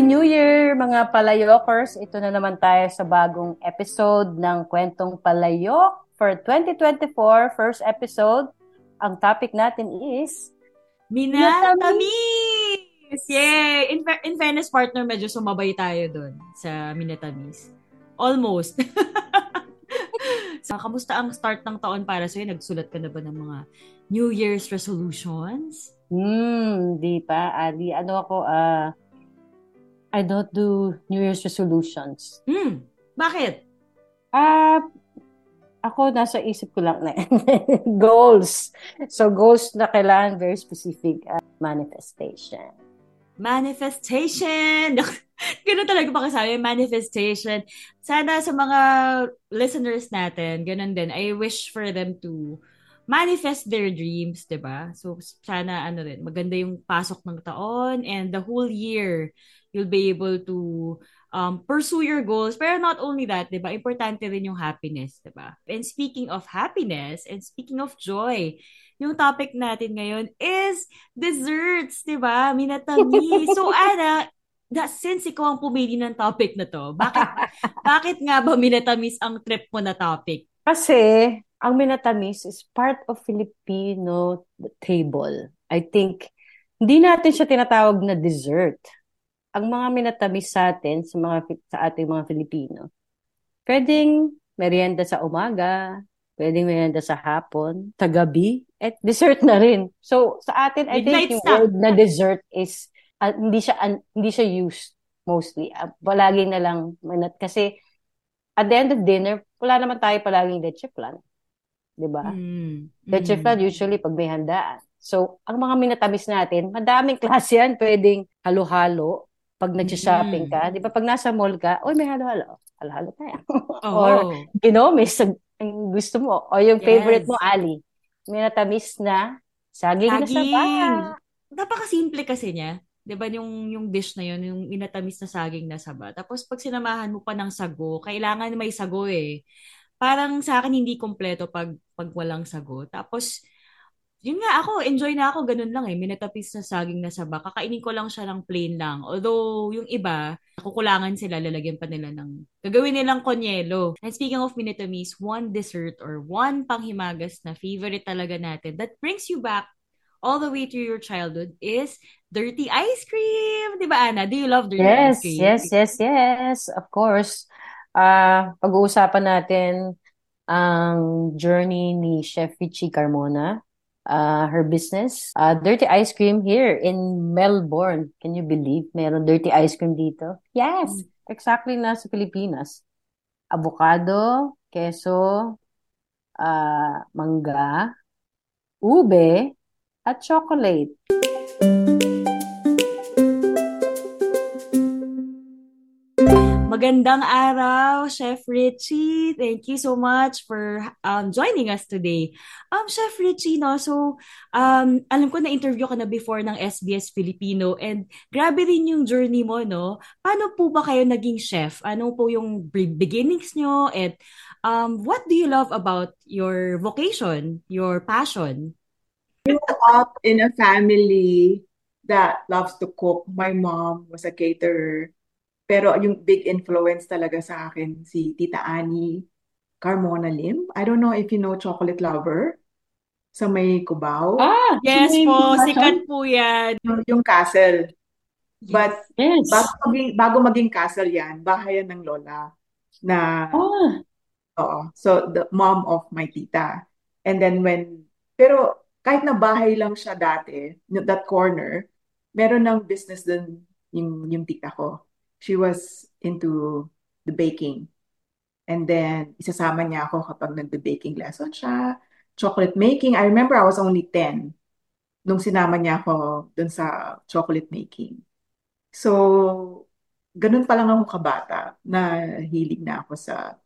Happy New Year mga palayokers! Ito na naman tayo sa bagong episode ng Kwentong Palayok for 2024, first episode. Ang topic natin is... Minatamis! Yay! In, in fairness, partner, medyo sumabay tayo doon sa Minatamis. Almost. so, kamusta ang start ng taon para sa'yo? Nagsulat ka na ba ng mga New Year's resolutions? Hmm, di pa, Ali. Ano ako, ah... I don't do New Year's resolutions. Hmm, bakit? Ah, ako nasa isip ko lang na goals. So goals na kailangan very specific uh, manifestation. Manifestation! ganun talaga pa kasabi, manifestation. Sana sa mga listeners natin, ganun din. I wish for them to manifest their dreams, 'di ba? So sana ano din, maganda yung pasok ng taon and the whole year you'll be able to um, pursue your goals. Pero not only that, di ba, importante rin yung happiness, di ba? And speaking of happiness, and speaking of joy, yung topic natin ngayon is desserts, di ba? Minatamis. So, Ana, that, since ikaw ang pumili ng topic na to, bakit, bakit nga ba minatamis ang trip mo na topic? Kasi, ang minatamis is part of Filipino table. I think, hindi natin siya tinatawag na dessert ang mga minatamis sa atin, sa, mga, sa ating mga Filipino, pwedeng merienda sa umaga, pwedeng merienda sa hapon, sa gabi, at dessert na rin. So, sa atin, I think yung word na dessert is, uh, hindi siya uh, hindi siya used mostly. Uh, palagi na lang, minat, kasi at the end of dinner, wala naman tayo palaging leche flan. Di ba? Mm. Leche flan, usually, pag may handaan. So, ang mga minatamis natin, madaming klase yan. Pwedeng halo-halo, pag nag-shopping ka, di ba pag nasa mall ka, oy may halo-halo. Halo-halo tayo. Oh. Or ginomis, ang gusto mo. O yung yes. favorite mo, Ali. May natamis na saging, saging. na saba. Napaka-simple kasi niya. 'di ba yung yung dish na yun, yung inatamis na saging na saba. Tapos pag sinamahan mo pa ng sago, kailangan may sago eh. Parang sa akin hindi kompleto pag pag walang sago. Tapos yun nga ako, enjoy na ako, ganun lang eh. Minatapis na saging na saba. Kakainin ko lang siya ng plain lang. Although, yung iba, kukulangan sila, lalagyan pa nila ng, gagawin nilang konyelo. And speaking of minatamis, one dessert or one panghimagas na favorite talaga natin that brings you back all the way to your childhood is dirty ice cream. Di ba, Ana? Do you love dirty yes, ice cream? Yes, yes, yes. Of course. Uh, pag-uusapan natin ang journey ni Chef Richie Carmona uh, her business. Uh, dirty ice cream here in Melbourne. Can you believe? Meron dirty ice cream dito. Yes, mm. exactly na sa Pilipinas. Avocado, keso, uh, mangga, ube, at chocolate. Magandang araw, Chef Richie. Thank you so much for um, joining us today. Um, Chef Richie, no, so um, alam ko na interview ka na before ng SBS Filipino and grabe rin yung journey mo, no? Paano po ba kayo naging chef? Ano po yung beginnings nyo? And um, what do you love about your vocation, your passion? I grew up in a family that loves to cook. My mom was a caterer. Pero yung big influence talaga sa akin, si Tita Annie Carmona Lim. I don't know if you know Chocolate Lover sa may Cubao. Ah, yes po. Sikat po yan. Yung, yung castle. But yes. bago, maging, bago maging castle yan, bahay yan ng lola na oh. Oo. So, the mom of my tita. And then when, pero kahit na bahay lang siya dati, that corner, meron ng business din yung, yung tita ko she was into the baking. And then, isasama niya ako kapag nagbe-baking lesson siya. chocolate making. I remember I was only 10 nung sinama niya ako dun sa chocolate making. So, ganun pa lang ako kabata na hilig na ako sa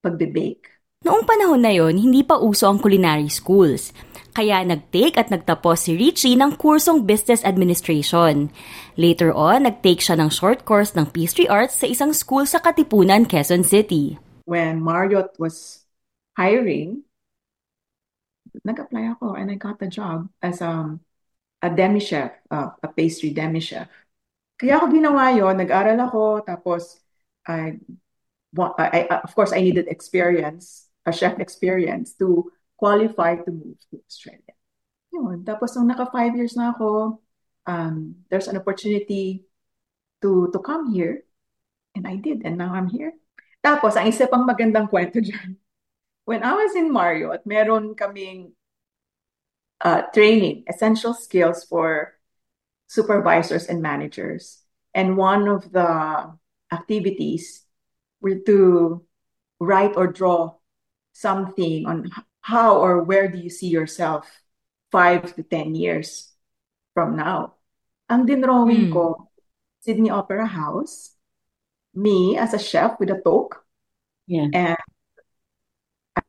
pagbe-bake. Noong panahon na yon, hindi pa uso ang culinary schools. Kaya nag-take at nagtapos si Richie ng kursong Business Administration. Later on, nag-take siya ng short course ng Pastry Arts sa isang school sa Katipunan, Quezon City. When Marriott was hiring, nag-apply ako and I got the job as um, a demi-chef, uh, a pastry demi-chef. Kaya ako ginawa yon, nag-aral ako, tapos I, I, of course, I needed experience, a chef experience to qualify to move to Australia. Yun. Tapos nung naka five years na ako, um, there's an opportunity to to come here. And I did. And now I'm here. Tapos, ang isa pang magandang kwento dyan, when I was in Marriott, meron kaming uh, training, essential skills for supervisors and managers. And one of the activities were to write or draw something on how or where do you see yourself five to 10 years from now. Ang dinrawing mm. ko, Sydney Opera House, me as a chef with a toque, yeah. and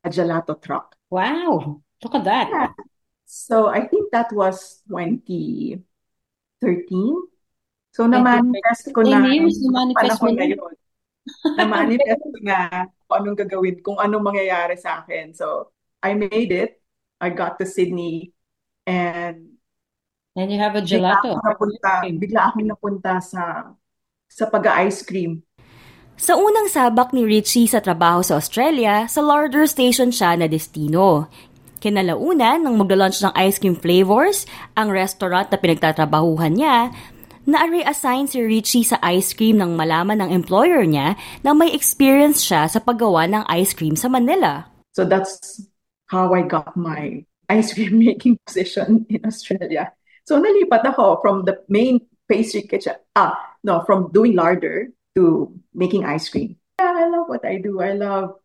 a gelato truck. Wow, look at that. Yeah. So I think that was 2013. So na-manifest ko na. years, na-manifest mo na. Yun. Na-manifest ko na kung anong gagawin, kung anong mangyayari sa akin. So I made it. I got to Sydney and And you have a gelato. Bigla akong napunta, bigla akong napunta sa sa pag-ice cream. Sa unang sabak ni Richie sa trabaho sa Australia, sa larder station siya na destino. Kinalaunan nang magla-launch ng ice cream flavors, ang restaurant na pinagtatrabahuhan niya, na-reassign si Richie sa ice cream nang malaman ng employer niya na may experience siya sa paggawa ng ice cream sa Manila. So that's how I got my ice cream making position in Australia. So nalipat ako from the main pastry kitchen, ah, no, from doing larder to making ice cream. Yeah, I love what I do. I love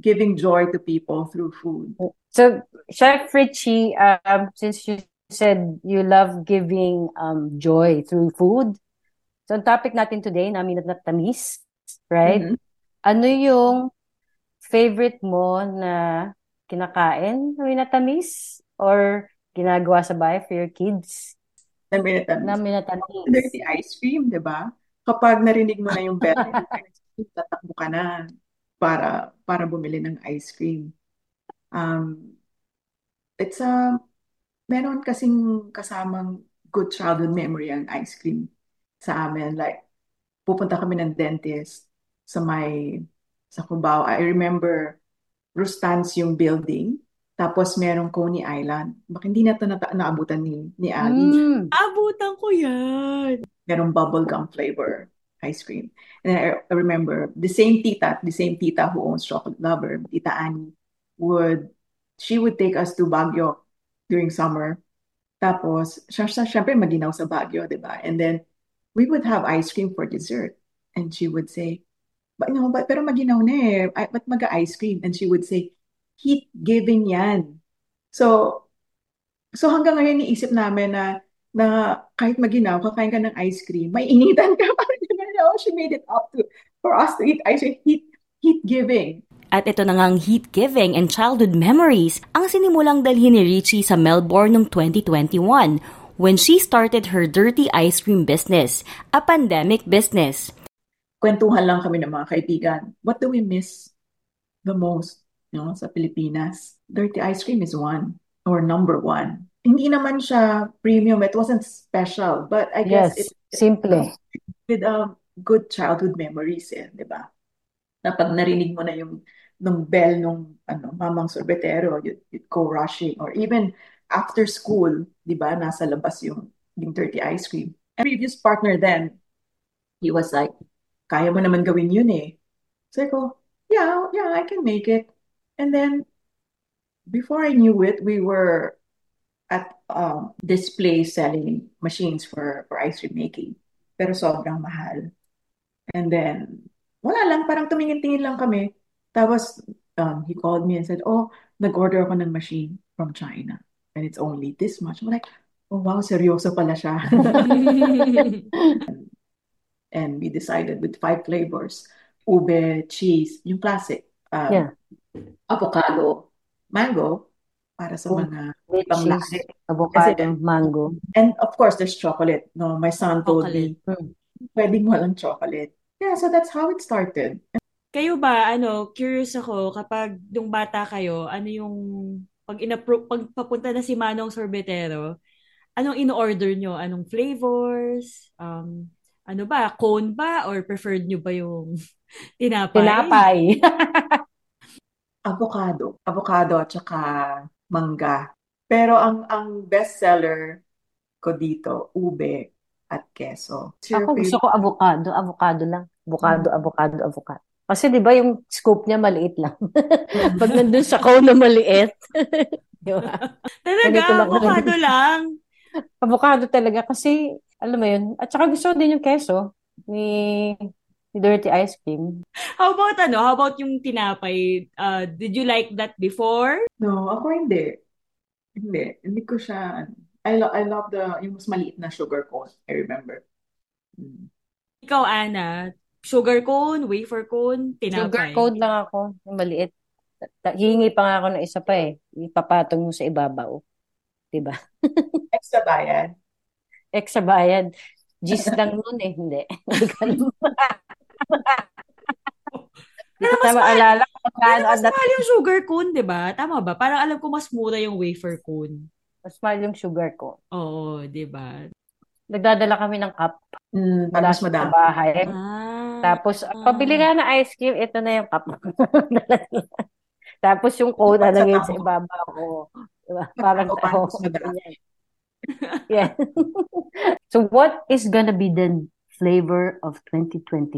giving joy to people through food. So, Chef Richie, um, since you said you love giving um, joy through food, so ang topic natin today, namin na tamis, right? Mm-hmm. Ano yung favorite mo na kinakain na tamis or ginagawa sa bahay for your kids? Na minatamis. Na minatamis. Dirty ice cream, di ba? kapag narinig mo na yung bell, tatakbo ka na para para bumili ng ice cream. Um, it's a meron kasing kasamang good childhood memory ang ice cream sa amin. Like, pupunta kami ng dentist sa may, sa Cubao. I remember, Rustans yung building. Tapos merong Coney Island. Baka hindi na ito na naabutan ni, ni Ali. Mm. Abutan ko yan merong bubblegum flavor ice cream. And I, I remember the same tita, the same tita who owns Chocolate Lover, Tita Annie, would, she would take us to Baguio during summer. Tapos, syempre maginaw sa Baguio, di ba? And then, we would have ice cream for dessert. And she would say, but, no, but, pero maginaw na eh. Ba't mag-ice cream? And she would say, heat giving yan. So, so hanggang ngayon iisip namin na na kahit maginaw, kakain ka ng ice cream, may initan ka pa rin. Oh, she made it up to, for us to eat ice cream, heat, heat giving. At ito na ngang heat giving and childhood memories ang sinimulang dalhin ni Richie sa Melbourne noong 2021 when she started her dirty ice cream business, a pandemic business. Kwentuhan lang kami ng mga kaibigan. What do we miss the most you know, sa Pilipinas? Dirty ice cream is one or number one hindi naman siya premium. It wasn't special. But I guess yes, it, simple. With um, good childhood memories eh, di ba? Na pag narinig mo na yung nung bell nung ano, mamang sorbetero, you'd, you'd go rushing. Or even after school, di ba, nasa labas yung, yung dirty ice cream. And previous partner then, he was like, kaya mo naman gawin yun eh. So I go, yeah, yeah, I can make it. And then, before I knew it, we were at um, display selling machines for, for ice cream making. Pero sobrang mahal. And then, wala lang, parang tumingin-tingin lang kami. Tapos, um, he called me and said, oh, nag-order ako ng machine from China and it's only this much. I'm like, oh wow, seryoso pala siya. and we decided with five flavors, ube, cheese, yung classic, um, Yeah. avocado, mango, para sa Oh, mga ibang lahi. avocado, mango. And of course, there's chocolate. No, my son told me, Mm. pwedeng walang chocolate. Yeah, so that's how it started. Kayo ba, ano, curious ako, kapag nung bata kayo, ano yung, pag, inapro- pag papunta na si Manong Sorbetero, anong in-order nyo? Anong flavors? Um, ano ba? Cone ba? Or preferred nyo ba yung tinapay? Tinapay. Avocado. Avocado at saka mangga. Pero ang ang best seller ko dito, ube at keso. Ako gusto ko avocado, avocado lang. Avocado, Mm. avocado, avocado. Kasi 'di ba yung scoop niya maliit lang. Mm. Pag nandun sa cone na maliit. Di ba? Talaga, lang. avocado lang. Avocado talaga kasi alam mo yun. At saka gusto ko din yung keso ni, ni Dirty Ice Cream. How about ano? How about yung tinapay? Uh, did you like that before? No, ako hindi. Hindi. Hindi ko siya, ano. I, lo- I love the, yung mas maliit na sugar cone. I remember. Mm. Ikaw, Ana, sugar cone, wafer cone, Sugar tinapay. cone lang ako, yung maliit. Hihingi pa nga ako ng isa pa eh. Ipapatong mo sa ibabaw. Diba? Extra bayad. Extra bayad. Gis lang nun eh. Hindi. Ko Pero ko mas na mahal, maalala kung pero mas mahal yung sugar cone, di ba? Tama ba? Parang alam ko mas mura yung wafer cone. Mas mahal yung sugar ko. Oo, di ba? Nagdadala kami ng cup Mm, mas sa madami. bahay. Ah. Tapos, pabili nga ng ice cream, ito na yung cup. Tapos yung cone, sa nalagay sa tao. ibabaw ko. Diba? Parang tao. Yeah. so what is gonna be the flavor of 2024?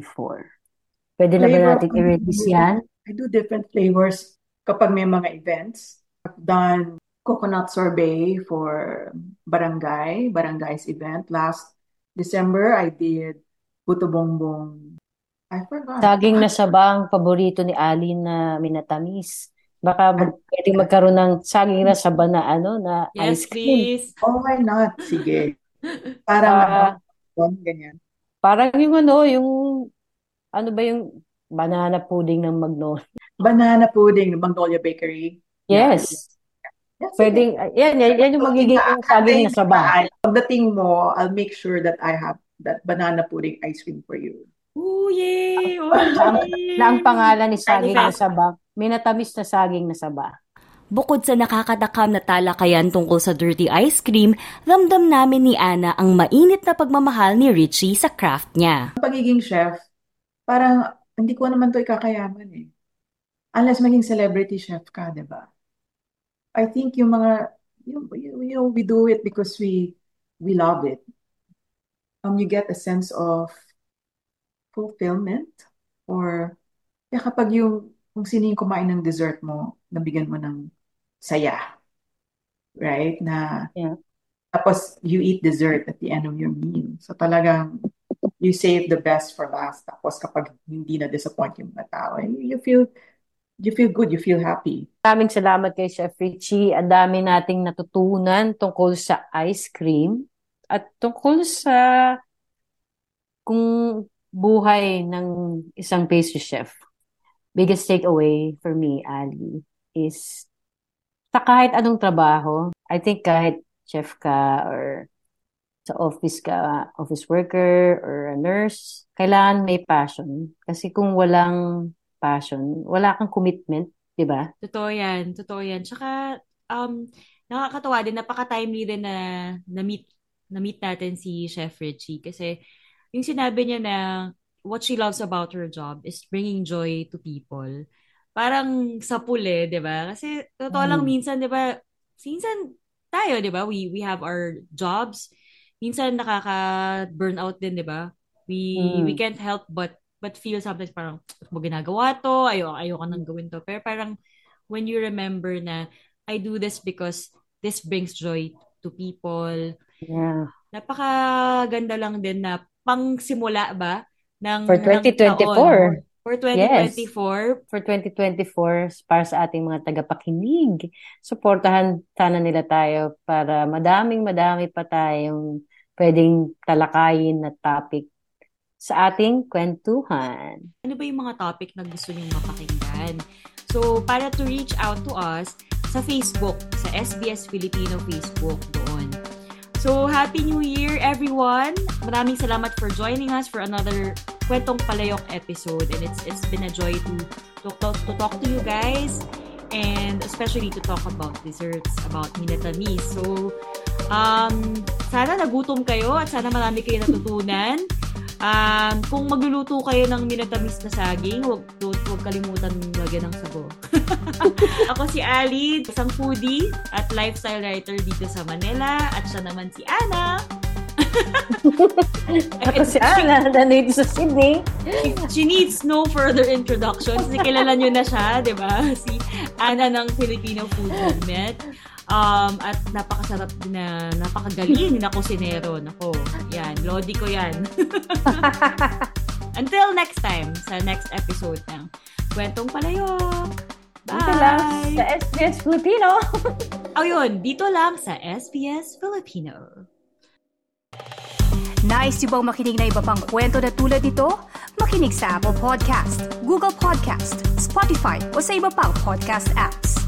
Pwede na ba Flavor natin i-release yan? I do different flavors kapag may mga events. I've done coconut sorbet for barangay, barangay's event. Last December, I did puto bongbong. I forgot. Saging na sabang paborito ni Ali na minatamis. Baka mag, pwedeng magkaroon ng saging na saba na ano na Yes, ice cream. please. Oh, why not? Sige. Parang Ah, ano, ganyan. parang yung ano, yung ano ba yung banana pudding ng Magnolia? Banana pudding, Magnolia Bakery. Yeah. Yes. Yes. Pwedeng, yan, yan, yan yung magiging yung saging na saba. Pagdating mo, I'll make sure that I have that banana pudding ice cream for you. Ooh, yay! Oh, Na ang, na ang pangalan ni saging na Manifest. saba, minatamis na saging na saba. Bukod sa nakakatakam na talakayan tungkol sa dirty ice cream, ramdam namin ni Ana ang mainit na pagmamahal ni Richie sa craft niya. Pagiging chef, parang hindi ko naman to ikakayaman eh. Unless maging celebrity chef ka, di ba? I think yung mga, you, you, you know, we do it because we we love it. Um, you get a sense of fulfillment or kaya kapag yung kung sino yung kumain ng dessert mo, nabigyan mo ng saya. Right? Na Yeah. tapos you eat dessert at the end of your meal. So talagang you save the best for last. Tapos kapag hindi na disappoint yung mga tao, you feel you feel good, you feel happy. Maraming salamat kay Chef Richie. Ang dami nating natutunan tungkol sa ice cream at tungkol sa kung buhay ng isang pastry chef. Biggest takeaway for me, Ali, is sa kahit anong trabaho, I think kahit chef ka or sa office ka, office worker or a nurse, kailangan may passion. Kasi kung walang passion, wala kang commitment, di ba? Totoo yan. Totoo yan. Tsaka, um, nakakatawa din, napaka-timely din na na-meet, na-meet natin si Chef Richie. Kasi, yung sinabi niya na what she loves about her job is bringing joy to people. Parang sa puli, di ba? Kasi, totoo lang Mm. minsan, di ba, minsan tayo, di ba? We, we have our jobs. Minsan nakaka-burnout din, di ba? We, Mm. we can't help but but feel sometimes parang, "Bakit mo ginagawa to, ayoko, ayoko nang gawin to. Pero parang, when you remember na, I do this because this brings joy to people. Yeah. Napakaganda lang din na pang simula ba ng For ng 2024. taon. For 2024? Yes, for 2024, para sa ating mga tagapakinig. Suportahan sana nila tayo para madaming madami pa tayong pwedeng talakayin na topic sa ating kwentuhan. Ano ba yung mga topic na gusto niyong mapakinggan? So, para to reach out to us, sa Facebook, sa SBS Filipino Facebook doon. So, Happy New Year, everyone! Maraming salamat for joining us for another Kwentong Palayok episode. And it's it's been a joy to, to, talk, to talk to you guys and especially to talk about desserts, about minatamis. So, um, sana nagutom kayo at sana marami kayo natutunan. Um, kung magluluto kayo ng minatamis na saging, huwag, huwag kalimutan lagyan ng sago. Ako si Ali, isang foodie at lifestyle writer dito sa Manila. At siya naman si Ana. Ako si Ana, nandito sa Sydney. She needs no further introduction. Kasi kilala nyo na siya, di ba? Si Ana ng Filipino Food Movement. Um, at napakasarap din na, napakagaling na kusinero. Nako, yan, lodi ko yan. Until next time, sa next episode ng Kwentong Palayok. Bye! Dito lang sa SBS Filipino. oh, yun, dito lang sa SBS Filipino. Nice yung bang makinig na iba pang kwento na tulad ito? Makinig sa Apple Podcast, Google Podcast, Spotify o sa iba pang podcast apps.